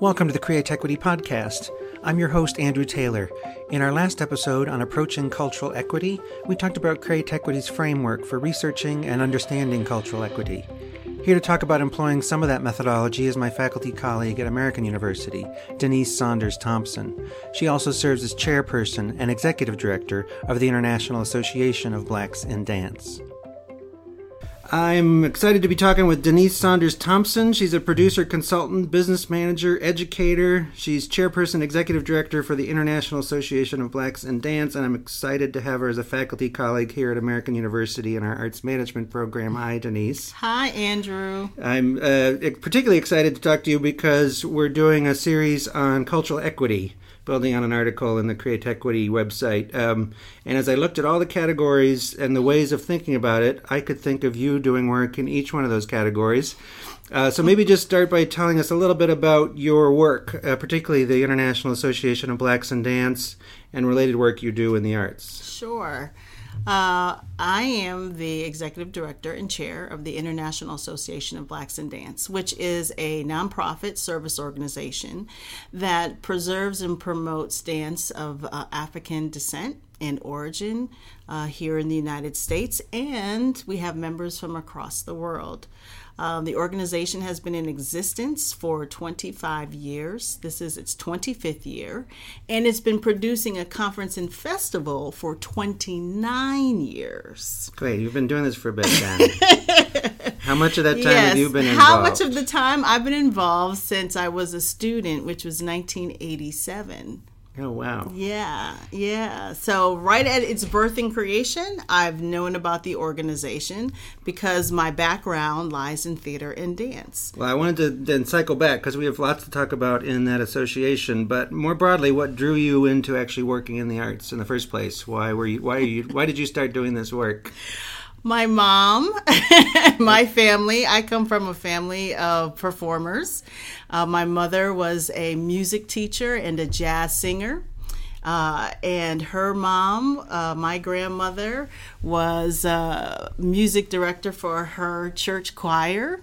Welcome to the Createquity Podcast. I'm your host, Andrew Taylor. In our last episode on approaching cultural equity, we talked about Createquity's framework for researching and understanding cultural equity. Here to talk about employing some of that methodology is my faculty colleague at American University, Denise Saunders Thompson. She also serves as chairperson and executive director of the International Association of Blacks in Dance. I'm excited to be talking with Denise Saunders Thompson. She's a producer, consultant, business manager, educator. She's chairperson, executive director for the International Association of Blacks in Dance, and I'm excited to have her as a faculty colleague here at American University in our arts management program. Hi, Denise. Hi, Andrew. I'm uh, particularly excited to talk to you because we're doing a series on cultural equity building on an article in the Createquity website. Um, and as I looked at all the categories and the ways of thinking about it, I could think of you doing work in each one of those categories. Uh, so maybe just start by telling us a little bit about your work, uh, particularly the International Association of Blacks in Dance and related work you do in the arts. Sure. Uh, I am the executive director and chair of the International Association of Blacks in Dance, which is a nonprofit service organization that preserves and promotes dance of uh, African descent and origin uh, here in the United States, and we have members from across the world. Um, the organization has been in existence for 25 years. This is its 25th year, and it's been producing a conference and festival for 29 years. Great, you've been doing this for a bit then. How much of that time yes. have you been involved? How much of the time I've been involved since I was a student, which was 1987. Oh wow. Yeah, yeah. So right at its birth and creation, I've known about the organization because my background lies in theater and dance. Well, I wanted to then cycle back because we have lots to talk about in that association, but more broadly, what drew you into actually working in the arts in the first place? Why were you why are you why did you start doing this work? My mom, my family. I come from a family of performers. Uh, my mother was a music teacher and a jazz singer. Uh, and her mom, uh, my grandmother, was a music director for her church choir.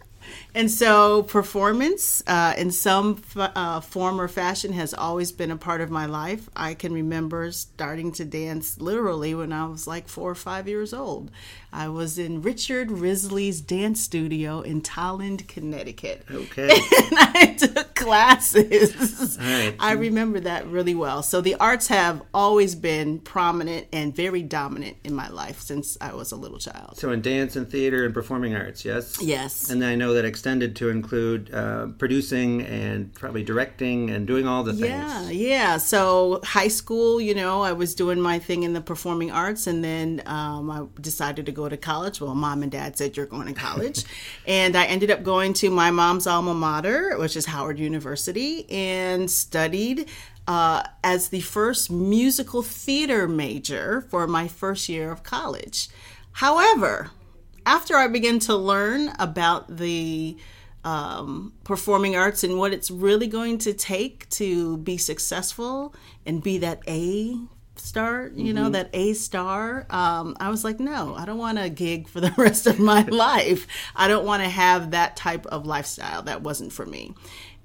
And so, performance uh, in some f- uh, form or fashion has always been a part of my life. I can remember starting to dance literally when I was like four or five years old. I was in Richard Risley's dance studio in Tolland, Connecticut. Okay. And I took classes. Right. I remember that really well. So the arts have always been prominent and very dominant in my life since I was a little child. So in dance and theater and performing arts, yes? Yes. And I know that extended to include uh, producing and probably directing and doing all the things. Yeah, yeah. So high school, you know, I was doing my thing in the performing arts and then um, I decided to go to college. Well, mom and dad said you're going to college. and I ended up going to my mom's alma mater, which is Howard University, and studied uh, as the first musical theater major for my first year of college. However, after I began to learn about the um, performing arts and what it's really going to take to be successful and be that A star, you know, mm-hmm. that A star, um, I was like, no, I don't want a gig for the rest of my life. I don't want to have that type of lifestyle. That wasn't for me.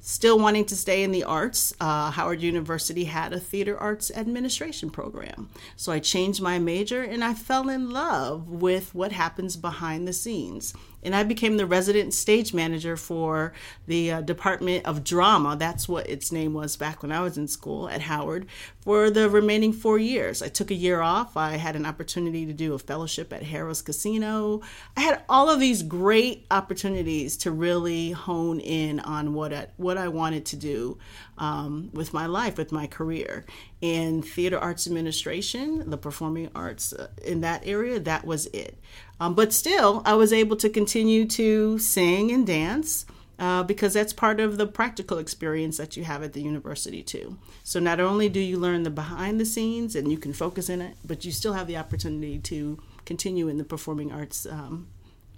Still wanting to stay in the arts, uh, Howard University had a theater arts administration program. So I changed my major and I fell in love with what happens behind the scenes and I became the resident stage manager for the uh, Department of Drama. That's what its name was back when I was in school at Howard for the remaining four years. I took a year off. I had an opportunity to do a fellowship at Harrah's Casino. I had all of these great opportunities to really hone in on what I, what I wanted to do um, with my life, with my career. In theater arts administration, the performing arts uh, in that area, that was it. Um, but still, I was able to continue to sing and dance. Uh, because that's part of the practical experience that you have at the university too. So not only do you learn the behind the scenes and you can focus in it, but you still have the opportunity to continue in the performing arts um,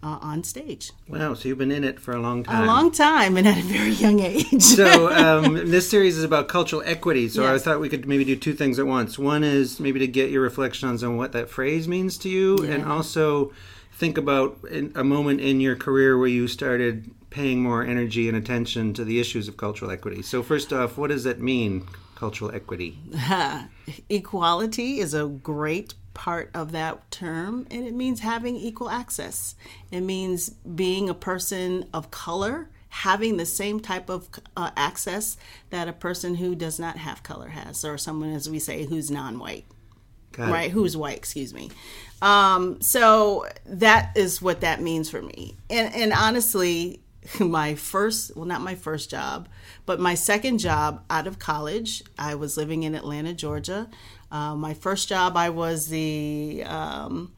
uh, on stage. Wow, so you've been in it for a long time. A long time and at a very young age. so um, this series is about cultural equity. So yes. I thought we could maybe do two things at once. One is maybe to get your reflections on what that phrase means to you, yeah. and also think about a moment in your career where you started paying more energy and attention to the issues of cultural equity. So, first off, what does that mean, cultural equity? Equality is a great part of that term, and it means having equal access. It means being a person of color having the same type of uh, access that a person who does not have color has, or someone, as we say, who's non-white, right? Who's white? Excuse me. Um, so that is what that means for me. And and honestly, my first, well, not my first job, but my second job out of college, I was living in Atlanta, Georgia. Uh, my first job, I was the um,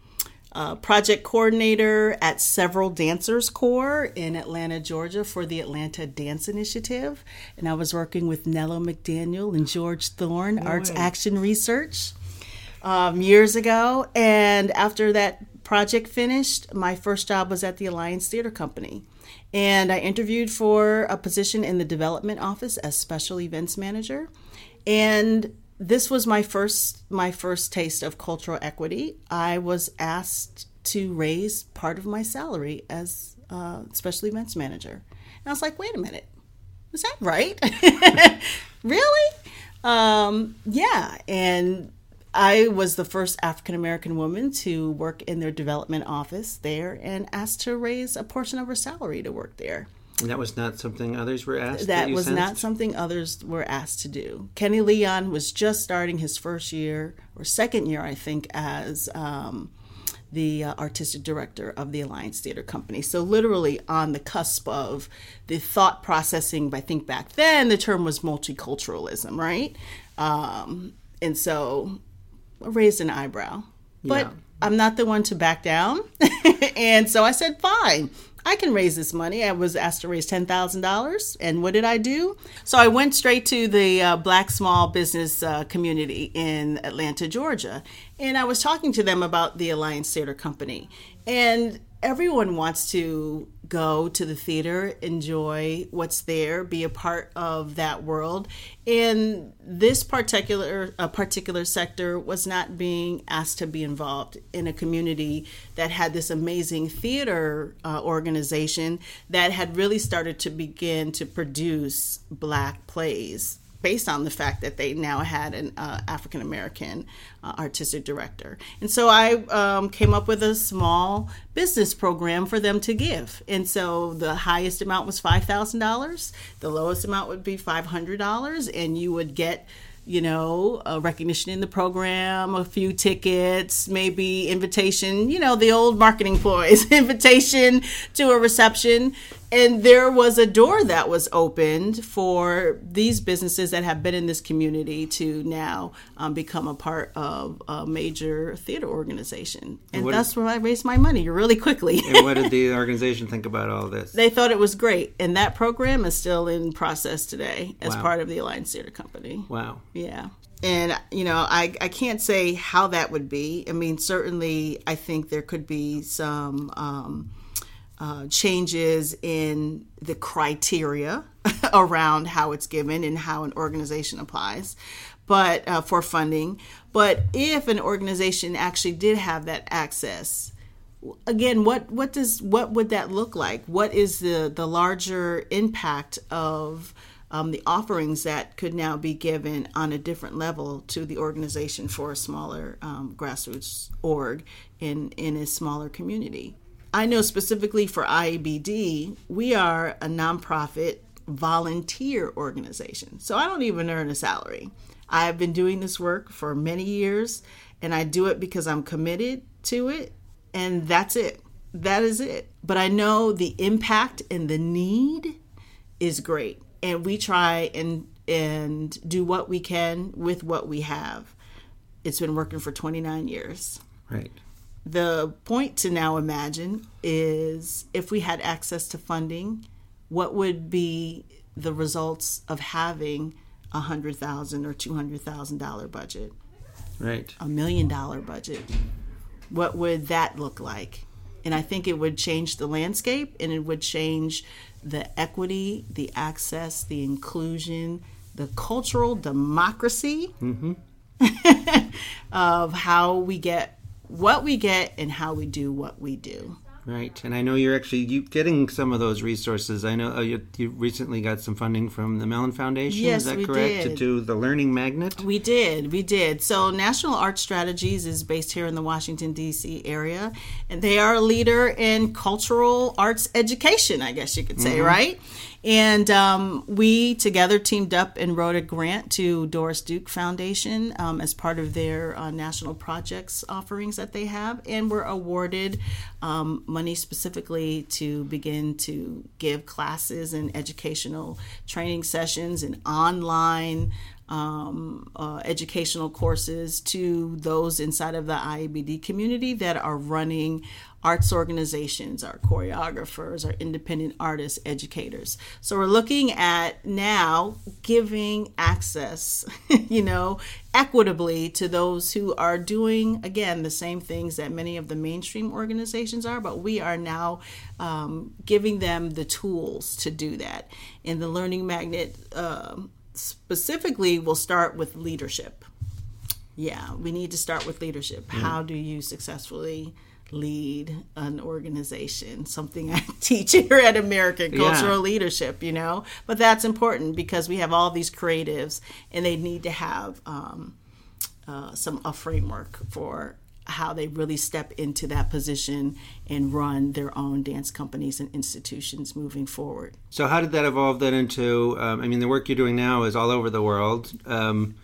uh, project coordinator at several dancers corps in Atlanta, Georgia for the Atlanta Dance Initiative. And I was working with Nello McDaniel and George Thorn, Arts. Action Research, um, years ago. And after that project finished, my first job was at the Alliance Theater Company. And I interviewed for a position in the development office as special events manager. And this was my first my first taste of cultural equity. I was asked to raise part of my salary as a special events manager, and I was like, "Wait a minute, is that right? really?" Um, yeah, and I was the first African American woman to work in their development office there, and asked to raise a portion of her salary to work there. And that was not something others were asked. That, that was sensed? not something others were asked to do. Kenny Leon was just starting his first year or second year, I think, as um, the uh, artistic director of the Alliance Theater Company. So literally on the cusp of the thought processing. I think back then the term was multiculturalism, right? Um, and so I raised an eyebrow, but. Yeah. I'm not the one to back down. and so I said, fine. I can raise this money. I was asked to raise $10,000. And what did I do? So I went straight to the uh, black small business uh, community in Atlanta, Georgia. And I was talking to them about the Alliance Theater Company. And everyone wants to go to the theater, enjoy what's there, be a part of that world. And this particular a particular sector was not being asked to be involved in a community that had this amazing theater uh, organization that had really started to begin to produce black plays based on the fact that they now had an uh, African American uh, artistic director. And so I um, came up with a small business program for them to give. And so the highest amount was $5,000, the lowest amount would be $500, and you would get you know, a recognition in the program, a few tickets, maybe invitation, you know, the old marketing ploys, invitation to a reception. And there was a door that was opened for these businesses that have been in this community to now um, become a part of a major theater organization. And, and that's where I raised my money really quickly. and what did the organization think about all this? They thought it was great. And that program is still in process today as wow. part of the Alliance Theater Company. Wow. Yeah and you know I, I can't say how that would be i mean certainly i think there could be some um, uh, changes in the criteria around how it's given and how an organization applies but uh, for funding. But if an organization actually did have that access again what what does what would that look like? What is the the larger impact of um, the offerings that could now be given on a different level to the organization for a smaller um, grassroots org in in a smaller community I know specifically for IABD, we are a nonprofit volunteer organization. So I don't even earn a salary. I have been doing this work for many years and I do it because I'm committed to it and that's it. That is it. But I know the impact and the need is great and we try and and do what we can with what we have. It's been working for 29 years. Right. The point to now imagine is if we had access to funding, what would be the results of having a hundred thousand or two hundred thousand dollar budget? Right. A million dollar budget. What would that look like? And I think it would change the landscape and it would change the equity, the access, the inclusion, the cultural democracy mm-hmm. of how we get what we get and how we do what we do. Right, and I know you're actually you getting some of those resources. I know uh, you, you recently got some funding from the Mellon Foundation. Yes, is that we correct? did. To do the Learning Magnet. We did, we did. So, National Arts Strategies is based here in the Washington, D.C. area, and they are a leader in cultural arts education, I guess you could say, right? And um, we together teamed up and wrote a grant to Doris Duke Foundation um, as part of their uh, national projects offerings that they have, and were awarded um, money specifically to begin to give classes and educational training sessions and online um, uh, educational courses to those inside of the IABD community that are running arts organizations, our choreographers, our independent artists, educators. So we're looking at now giving access, you know, equitably to those who are doing, again, the same things that many of the mainstream organizations are, but we are now um, giving them the tools to do that. And the Learning Magnet um, specifically will start with leadership. Yeah, we need to start with leadership. How do you successfully lead an organization? Something I teach here at American Cultural Yeah. Leadership, you know? But that's important because we have all these creatives and they need to have um, uh, some a framework for how they really step into that position and run their own dance companies and institutions moving forward. So how did that evolve then into? Um, I mean, the work you're doing now is all over the world. Um,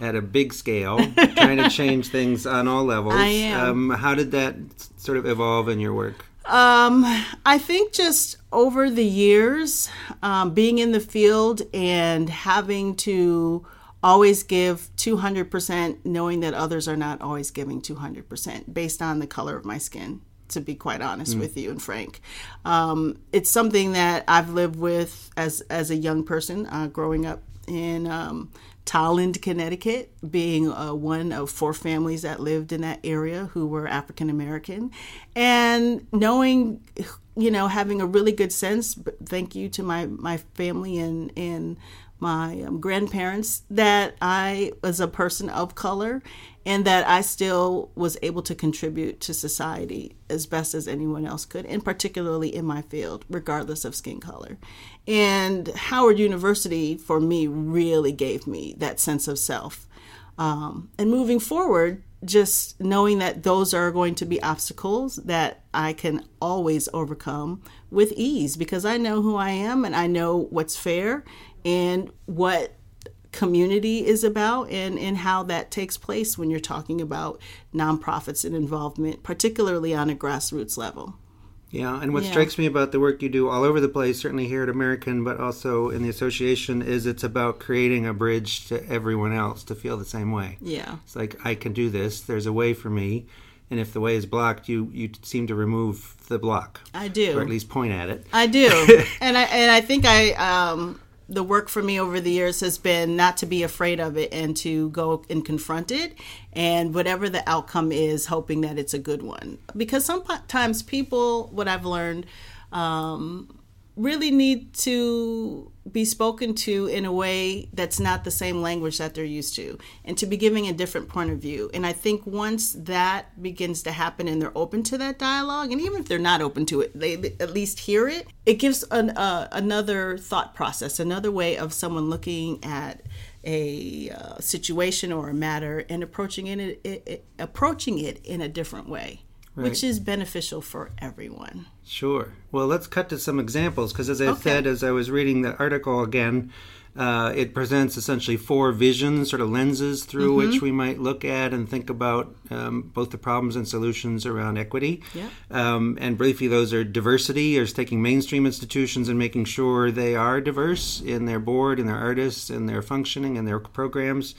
at a big scale, trying to change things on all levels. I am. Um, how did that sort of evolve in your work? Um, I think just over the years, um, being in the field and having to always give 200%, knowing that others are not always giving 200% based on the color of my skin, to be quite honest with you and frank. Um, it's something that I've lived with as, as a young person, uh, growing up in um, Tolland, Connecticut, being uh, one of four families that lived in that area who were African American, and knowing, you know, having a really good sense. Thank you to my my family and and my um, grandparents that I was a person of color and that I still was able to contribute to society as best as anyone else could, and particularly in my field, regardless of skin color. And Howard University, for me, really gave me that sense of self. Um, and moving forward, just knowing that those are going to be obstacles that I can always overcome with ease because I know who I am and I know what's fair and what community is about and, and how that takes place when you're talking about nonprofits and involvement, particularly on a grassroots level. Yeah, and what Yeah. strikes me about the work you do all over the place, certainly here at American, but also in the association, is it's about creating a bridge to everyone else to feel the same way. Yeah. It's like I can do this. There's a way for me, and if the way is blocked, you you seem to remove the block, I do. or at least point at it. I do, and I and I think I um, the work for me over the years has been not to be afraid of it and to go and confront it, and whatever the outcome is, hoping that it's a good one. Because sometimes people, what I've learned, um, really need to be spoken to in a way that's not the same language that they're used to and to be giving a different point of view. And i think once that begins to happen and they're open to that dialogue and even if they're not open to it they at least hear it it gives an, uh, another thought process another way of someone looking at a uh, situation or a matter and approaching it, it, it approaching it in a different way which is beneficial for everyone Sure. Well, let's cut to some examples because, as I Okay. said, as I was reading the article again, uh, it presents essentially four visions, sort of lenses through Mm-hmm. which we might look at and think about um, both the problems and solutions around equity. Yeah. Um, and briefly, those are diversity, is taking mainstream institutions and making sure they are diverse in their board, in their artists, in their functioning, in their programs.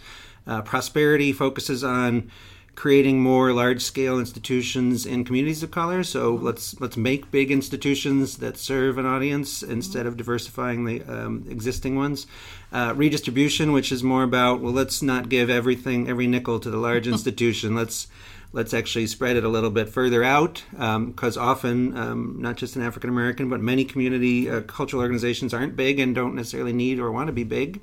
Uh, prosperity focuses on creating more large-scale institutions in communities of color. So let's let's make big institutions that serve an audience instead of diversifying the um, existing ones. Uh, redistribution, which is more about well, let's not give everything every nickel to the large institution. Let's let's actually spread it a little bit further out because often um, not just in african american but many community uh, cultural organizations aren't big and don't necessarily need or want to be big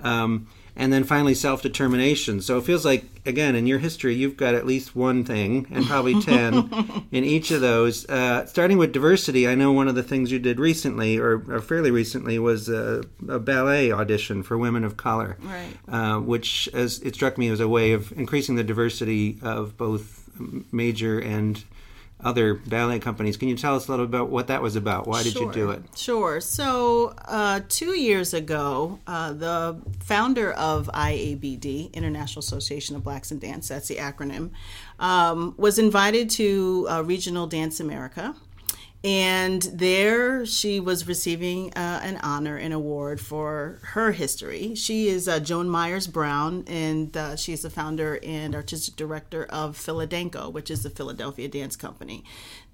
um, and then finally self determination. So it feels like, again, in your history, you've got at least one thing and probably 10 in each of those. Uh, starting with diversity, I know one of the things you did recently, or, or fairly recently, was a, a, ballet audition for women of color, right. uh, which as it struck me as a way of increasing the diversity of both major and other ballet companies. Can you tell us a little bit about what that was about? Why did sure. you do it? Sure. So, uh, two years ago, uh, the founder of IABD, International Association of Blacks in Dance, that's the acronym, um, was invited to uh, Regional Dance America and there she was receiving uh, an honor and award for her history. She is uh, Joan Myers Brown, and uh, she's the founder and artistic director of Philadanco, which is the Philadelphia Dance Company.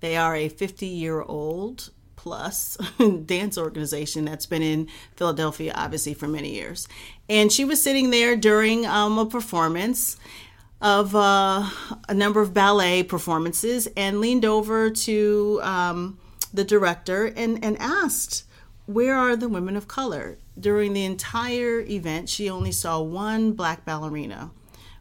They are a 50 year old plus dance organization that's been in Philadelphia, obviously, for many years. And she was sitting there during um, a performance of uh, a number of ballet performances and leaned over to um, the director and, and asked, Where are the women of color? During the entire event, she only saw one black ballerina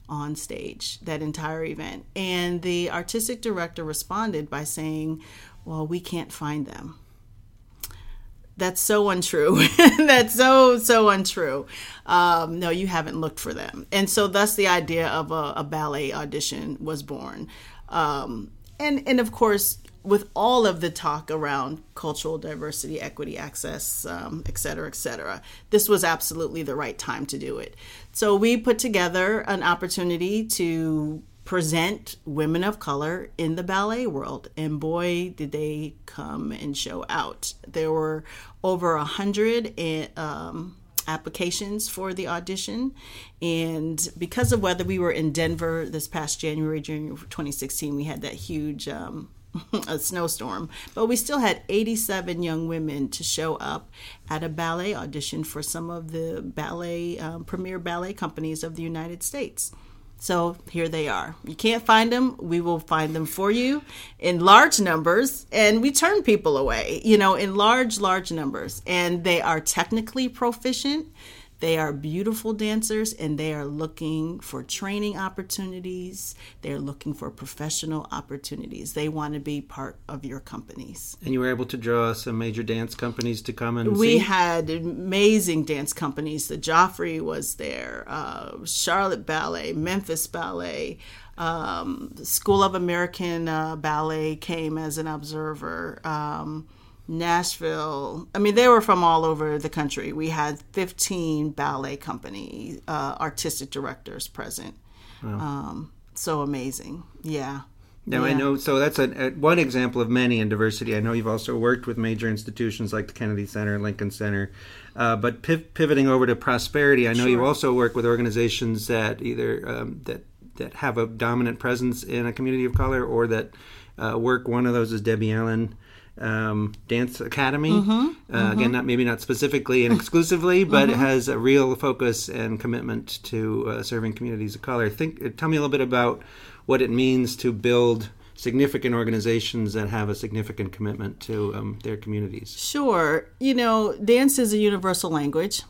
on stage that entire event. And the artistic director responded by saying, Well, we can't find them that's so untrue. that's so so untrue. Um, no, you haven't looked for them, and so thus the idea of a, a ballet audition was born. Um, and and of course, with all of the talk around cultural diversity, equity, access, um, et cetera, et cetera, this was absolutely the right time to do it. So we put together an opportunity to present women of color in the ballet world. And boy did they come and show out. There were over a hundred eh, um, applications for the audition. And because of weather we were in denver this past january january 2016 we had that huge um, a snowstorm, but we still had 87 young women to show up at a ballet audition for some of the ballet um, premier ballet companies of the United States. So here they are. You can't find them. We will find them for you in large numbers. And we turn people away, you know, in large, large numbers. And they are technically proficient. They are beautiful dancers and they are looking for training opportunities. They're looking for professional opportunities. They want to be part of your companies. And you were able to draw some major dance companies to come and we see? had amazing dance companies. The Joffrey was there, uh, Charlotte Ballet, Memphis Ballet. Um, School of American uh, Ballet came as an observer. Um, Nashville. I mean, they were from all over the country. We had 15 ballet company uh, artistic directors present. Wow. Um, so amazing. Yeah. Now yeah. I know. So that's a, a, one example of many in diversity. I know you've also worked with major institutions like the Kennedy Center, Lincoln Center, uh, but piv- pivoting over to prosperity, I know sure. you also work with organizations that either um, that that have a dominant presence in a community of color or that uh, work. One of those is Debbie Allen um, Dance Academy. Mm-hmm, uh, mm-hmm. Again, not maybe not specifically and exclusively, but mm-hmm. it has a real focus and commitment to uh, serving communities of color. Think, tell me a little bit about what it means to build significant organizations that have a significant commitment to um, their communities. Sure, you know, dance is a universal language.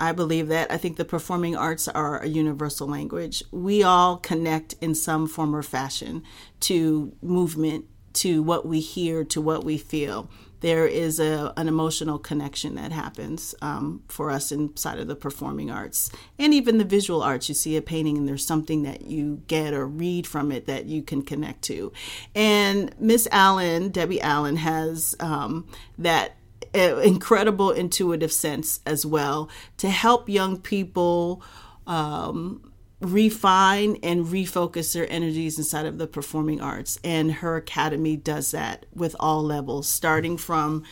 I believe that. I think the performing arts are a universal language. We all connect in some form or fashion to movement, to what we hear, to what we feel. There is a, an emotional connection that happens um, for us inside of the performing arts and even the visual arts. You see a painting and there's something that you get or read from it that you can connect to. And Miss Allen, Debbie Allen, has um, that uh, incredible intuitive sense as well to help young people um, refine and refocus their energies inside of the performing arts. And her academy does that with all levels, starting from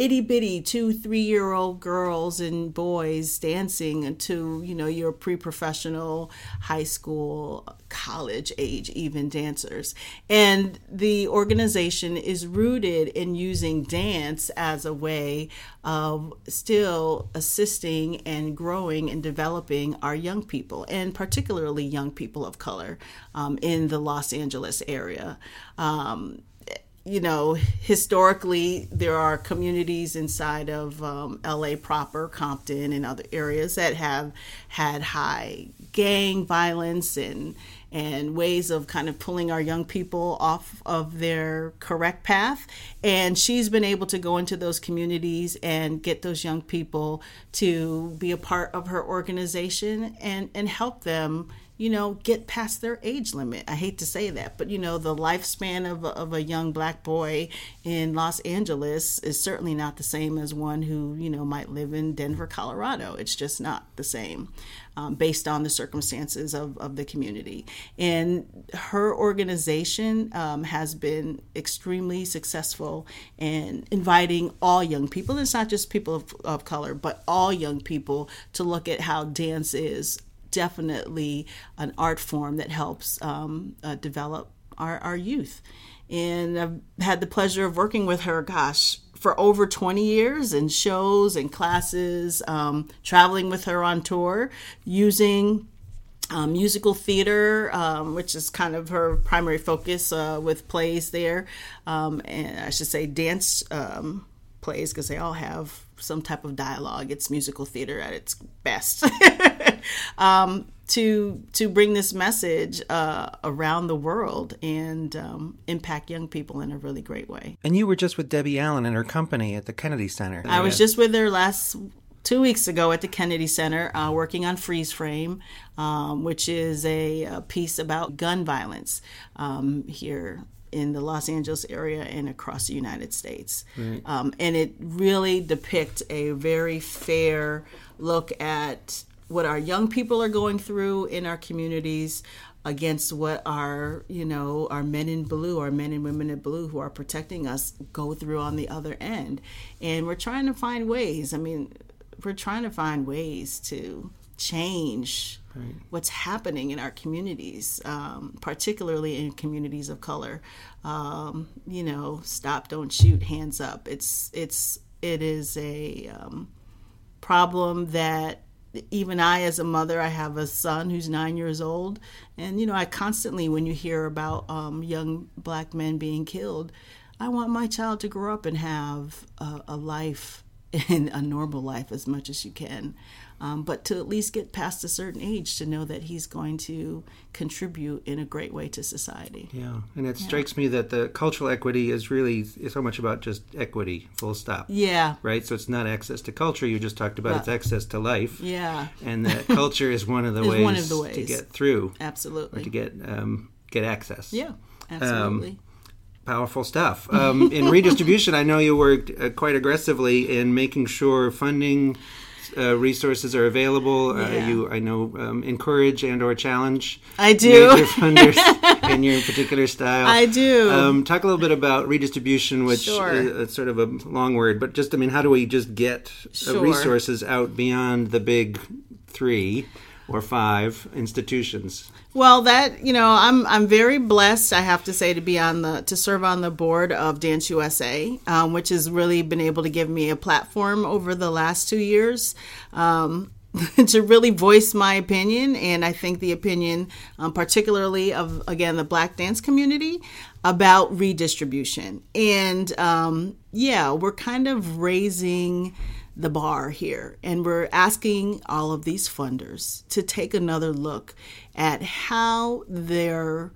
itty bitty two, three year old girls and boys dancing to, you know, your pre professional high school, college age, even dancers. And the organization is rooted in using dance as a way of still assisting and growing and developing our young people, and particularly young people of color um, in the Los Angeles area. Um, you know, historically, there are communities inside of um, LA proper, Compton, and other areas that have had high gang violence and and ways of kind of pulling our young people off of their correct path. And she's been able to go into those communities and get those young people to be a part of her organization and, and help them you know, get past their age limit. I hate to say that, but you know, the lifespan of a, of a young black boy in Los Angeles is certainly not the same as one who, you know, might live in Denver, Colorado. It's just not the same um, based on the circumstances of, of the community. And her organization um, has been extremely successful in inviting all young people. It's not just people of, of color, but all young people to look at how dance is definitely an art form that helps um, uh, develop our, our youth. And I've had the pleasure of working with her, gosh, for over 20 years in shows and classes, um, traveling with her on tour, using um, musical theater, um, which is kind of her primary focus uh, with plays there, um, and I should say dance um, plays because they all have some type of dialogue. It's musical theater at its best. um, to to bring this message uh, around the world and um, impact young people in a really great way. And you were just with Debbie Allen and her company at the Kennedy Center. I was just with her last two weeks ago at the Kennedy Center, uh, working on Freeze Frame, um, which is a, a, piece about gun violence um, here in the Los Angeles area and across the United States. Right. Um, and it really depicts a very fair look at what our young people are going through in our communities against what our you know our men in blue our men and women in blue who are protecting us go through on the other end and we're trying to find ways i mean we're trying to find ways to change right. what's happening in our communities, um, particularly in communities of color. Um, you know, stop, don't shoot, hands up. It's it's it is a um, problem that even I, as a mother, I have a son who's nine years old, and you know, I constantly, when you hear about um, young black men being killed, I want my child to grow up and have a, a life in a normal life as much as you can um, but to at least get past a certain age to know that he's going to contribute in a great way to society. Yeah, and it yeah. strikes me that the cultural equity is really so much about just equity, full stop. Yeah. Right. So it's not access to culture. You just talked about. It's access to life. Yeah. And that culture is one of the ways one of the ways to get through. Absolutely. To get um, get access. Yeah. Absolutely. Um, powerful stuff. Um, in redistribution, I know you worked uh, quite aggressively in making sure funding uh, resources are available. Uh, yeah. Uh, you, I know, um, encourage and or challenge. I do. Major funders in your particular style. I do. Um, talk a little bit about redistribution, which sure. is sort of a long word, but just I mean, how do we just get uh, sure. resources out beyond the big three? Or five institutions? Well, that you know, I'm I'm very blessed. I have to say to be on the to serve on the board of Dance USA, um, which has really been able to give me a platform over the last two years. Um, to really voice my opinion, and I think the opinion, um, particularly of again the Black dance community, about redistribution. And um, yeah, we're kind of raising the bar here. And we're asking all of these funders to take another look at how their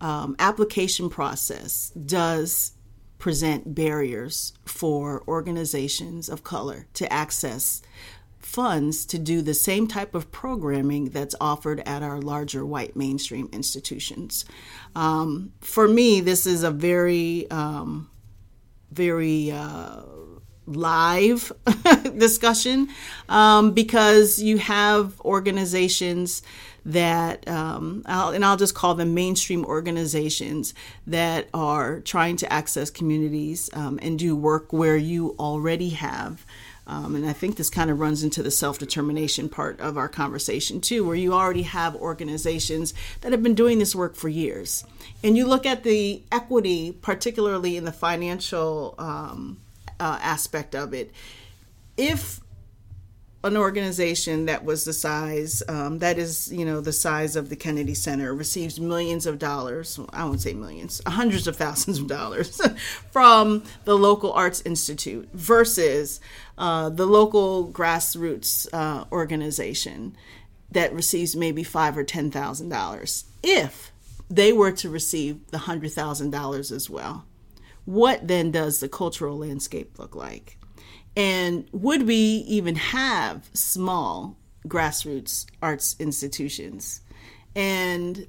um, application process does present barriers for organizations of color to access funds to do the same type of programming that's offered at our larger white mainstream institutions. Um, for me, this is a very, um, very uh, live discussion um, because you have organizations that um, I'll, and I'll just call them mainstream organizations that are trying to access communities um, and do work where you already have. Um, and I think this kind of runs into the self determination part of our conversation too, where you already have organizations that have been doing this work for years. And you look at the equity, particularly in the financial um, uh, aspect of it. If an organization that was the size um, that is you know the size of the kennedy center receives millions of dollars i won't say millions hundreds of thousands of dollars from the local arts institute versus uh, the local grassroots uh, organization that receives maybe five or ten thousand dollars if they were to receive the hundred thousand dollars as well what then does the cultural landscape look like and would we even have small grassroots arts institutions? And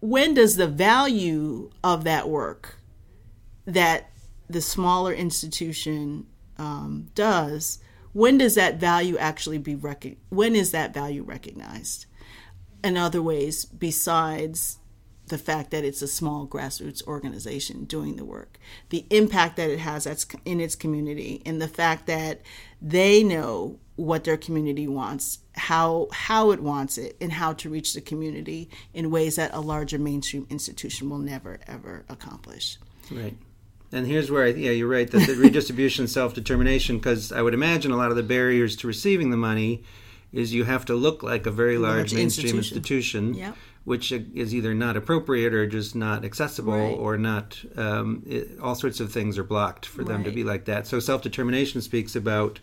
when does the value of that work that the smaller institution um, does, when does that value actually be rec- when is that value recognized? In other ways, besides the fact that it's a small grassroots organization doing the work, the impact that it has that's in its community, and the fact that they know what their community wants, how how it wants it, and how to reach the community in ways that a larger mainstream institution will never ever accomplish. Right. And here's where I, yeah, you're right that the redistribution, self determination, because I would imagine a lot of the barriers to receiving the money is you have to look like a very large, large mainstream institution. institution yep which is either not appropriate or just not accessible right. or not um, it, all sorts of things are blocked for them to be like that so self-determination speaks about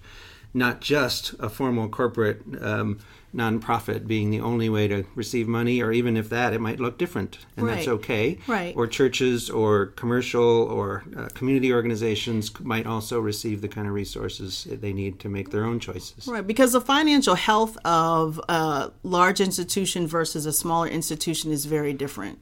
not just a formal corporate um, nonprofit being the only way to receive money, or even if that, it might look different, and right. that's okay. Right. Or churches, or commercial, or uh, community organizations might also receive the kind of resources they need to make their own choices. Right, because the financial health of a large institution versus a smaller institution is very different.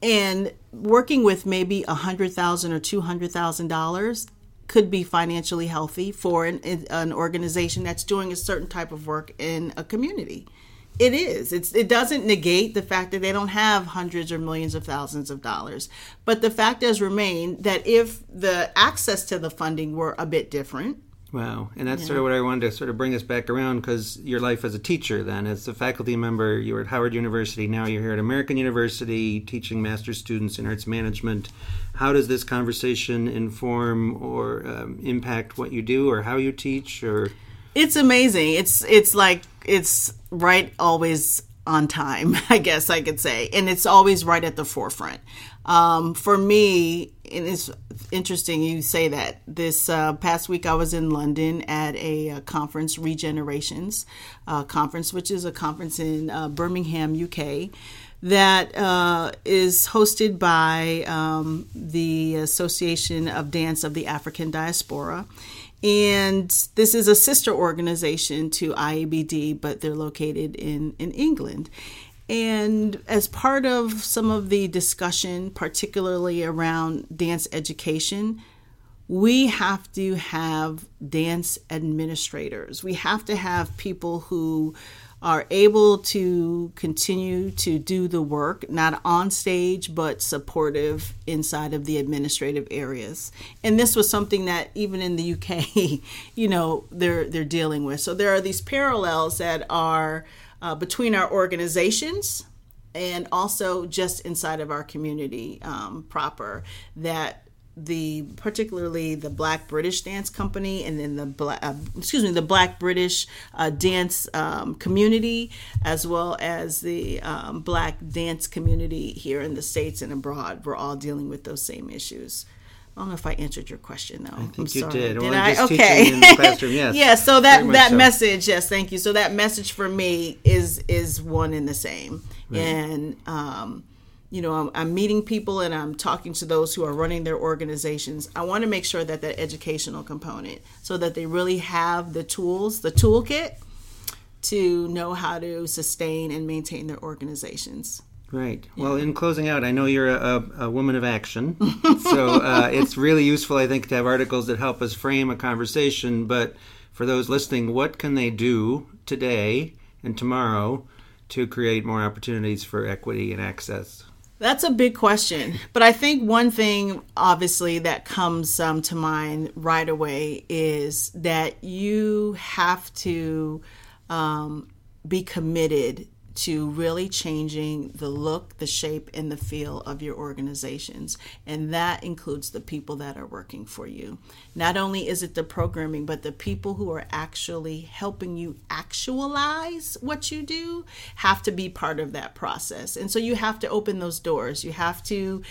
And working with maybe a hundred thousand or two hundred thousand dollars could be financially healthy for an, an organization that's doing a certain type of work in a community. It is. It's, it doesn't negate the fact that they don't have hundreds or millions of thousands of dollars. But the fact does remain that if the access to the funding were a bit different, Wow. And that's yeah. sort of what I wanted to sort of bring us back around because your life as a teacher, then, as a faculty member, you were at Howard University. Now you're here at American University teaching master's students in arts management. How does this conversation inform or um, impact what you do or how you teach? Or It's amazing. It's, it's like, it's right always on time, I guess I could say. And it's always right at the forefront. Um, for me, and it's interesting you say that. This uh, past week, I was in London at a, a uh, conference, Regenerations uh, conference, which is a conference in uh, Birmingham, UK, that uh, is hosted by um, the Association of Dance of the African Diaspora. And this is a sister organization to IABD, but they're located in, in England. And as part of some of the discussion, particularly around dance education, we have to have dance administrators. We have to have people who are able to continue to do the work, not on stage, but supportive inside of the administrative areas. And this was something that even in the UK, you know, they're they're dealing with. So there are these parallels that are uh, between our organizations and also just inside of our community um, proper that the particularly the Black British Dance Company and then the black uh, excuse me the Black British uh, dance um, community as well as the um, Black dance community here in the states and abroad. We're all dealing with those same issues. I don't know if I answered your question though. I think I'm you sorry. did. Did I? okay. In the classroom, yes. yeah. So that that so. message, yes, thank you. So that message for me is is one and the same, right. and um, you know, I'm, I'm, meeting people and I'm talking to those who are running their organizations. I want to make sure that that educational component, so that they really have the tools, the toolkit, to know how to sustain and maintain their organizations. Right. Well, in closing out, I know you're a, a woman of action, so uh, it's really useful, I think, to have articles that help us frame a conversation. But for those listening, what can they do today and tomorrow to create more opportunities for equity and access? That's a big question. But I think one thing, obviously, that comes um, to mind right away is that you have to um, be committed to really changing the look, the shape, and the feel of your organizations. And that includes the people that are working for you. Not only is it the programming, but the people who are actually helping you actualize what you do have to be part of that process. And so you have to open those doors. You have to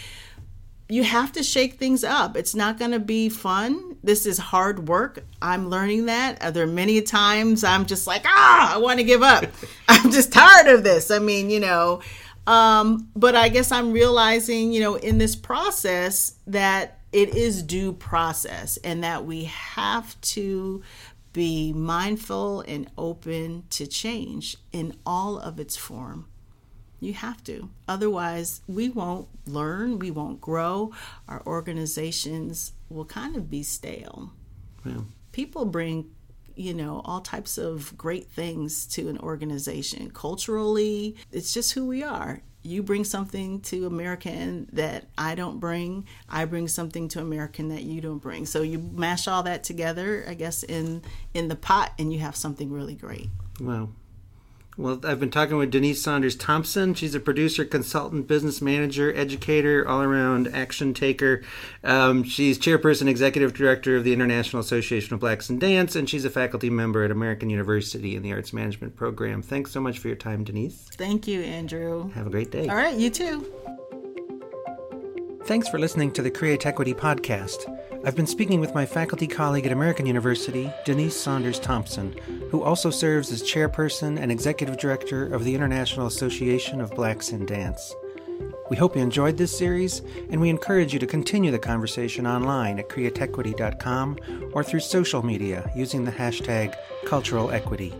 you have to shake things up. It's not going to be fun. This is hard work. I'm learning that. Are there many times I'm just like, ah, I want to give up. I'm just tired of this. I mean, you know, um, but I guess I'm realizing, you know, in this process that it is due process and that we have to be mindful and open to change in all of its form. You have to. Otherwise, we won't learn, we won't grow. Our organizations will kind of be stale. Yeah. People bring, you know, all types of great things to an organization. Culturally, it's just who we are. You bring something to American that I don't bring. I bring something to American that you don't bring. So you mash all that together, I guess, in in the pot, and you have something really great. Wow. Well, I've been talking with Denise Saunders Thompson. She's a producer, consultant, business manager, educator, all around action taker. Um, she's chairperson, executive director of the International Association of Blacks in Dance, and she's a faculty member at American University in the Arts Management Program. Thanks so much for your time, Denise. Thank you, Andrew. Have a great day. All right, you too. Thanks for listening to the Createquity podcast. I've been speaking with my faculty colleague at American University, Denise Saunders Thompson, who also serves as chairperson and executive director of the International Association of Blacks in Dance. We hope you enjoyed this series, and we encourage you to continue the conversation online at createquity.com or through social media using the hashtag cultural equity.